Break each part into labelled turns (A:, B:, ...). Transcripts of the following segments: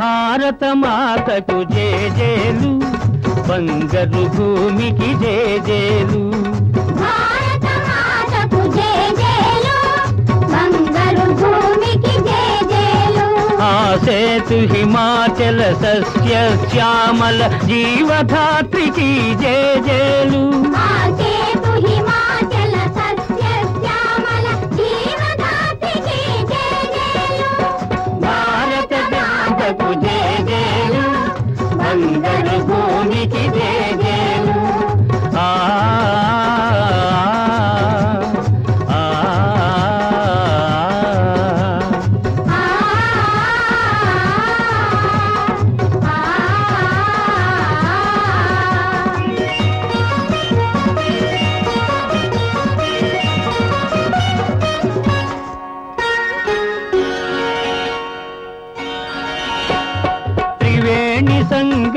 A: భారత మాతకు జేజేలు బంగారు భూమికి జేజేలు.
B: భారత మాతకు జేజేలు బంగారు భూమికి జేజేలు.
A: ఆ సేతు హిమాచల సస్య శ్యామల జీవధాత్రికి జేజేలు.
B: ఆ సేతు
A: భూమికి జేజేలు ఆ ఆ,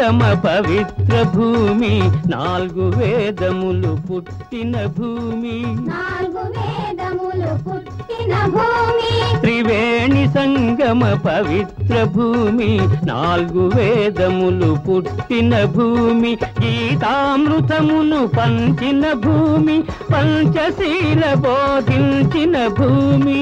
A: సంగమ పవిత్ర భూమి నాలుగు వేదములు పుట్టిన భూమి.
B: నాలుగు వేదములు పుట్టిన భూమి.
A: త్రివేణి సంగమ పవిత్ర భూమి నాలుగు వేదములు పుట్టిన భూమి. గీతామృతమును పంచిన భూమి పంచశీల బోధించిన భూమి.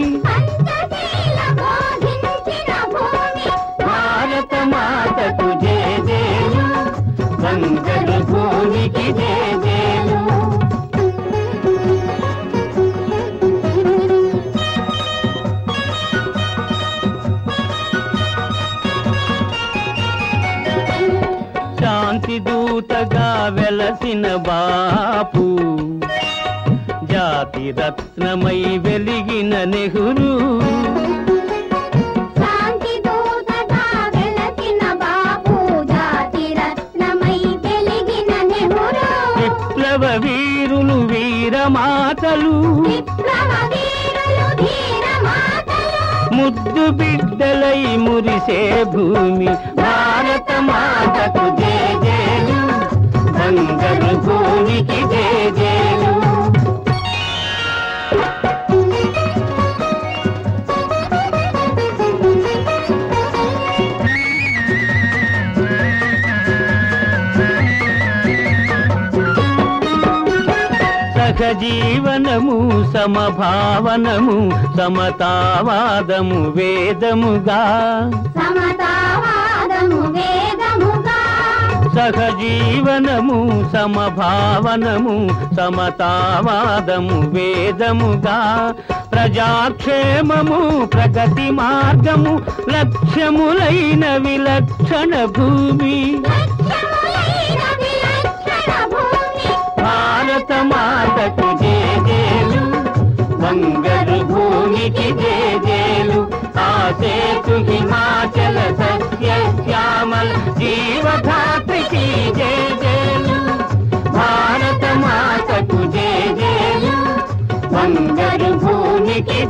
A: శాంతి దూతగా వెలసిన బాపు జాతి రత్నమై వెలిగిన నెహ్రూ. విప్లవ వీరులు వీరమాతలు ముద్దు బిడ్డలై మురిసే భూమి. భారత మాతకు జేజేలు బంగారు భూమికి జేజేలు సహజీవనము సమభావనము సమతావాదము వేదముగా.
B: వేదముగా.
A: సహజీవనము సమభావనము సమతావాదము వేదముగా. ప్రజాక్షేమము ప్రగతి మార్గము లక్ష్యములైన విలక్షణ భూమి.
B: संगर भूमि की
A: दे देलु। आसे तु हिमाचल सत्य श्यामल जीव घात की जे देलु। भारत माता तुझे देलु। संगर भूमि की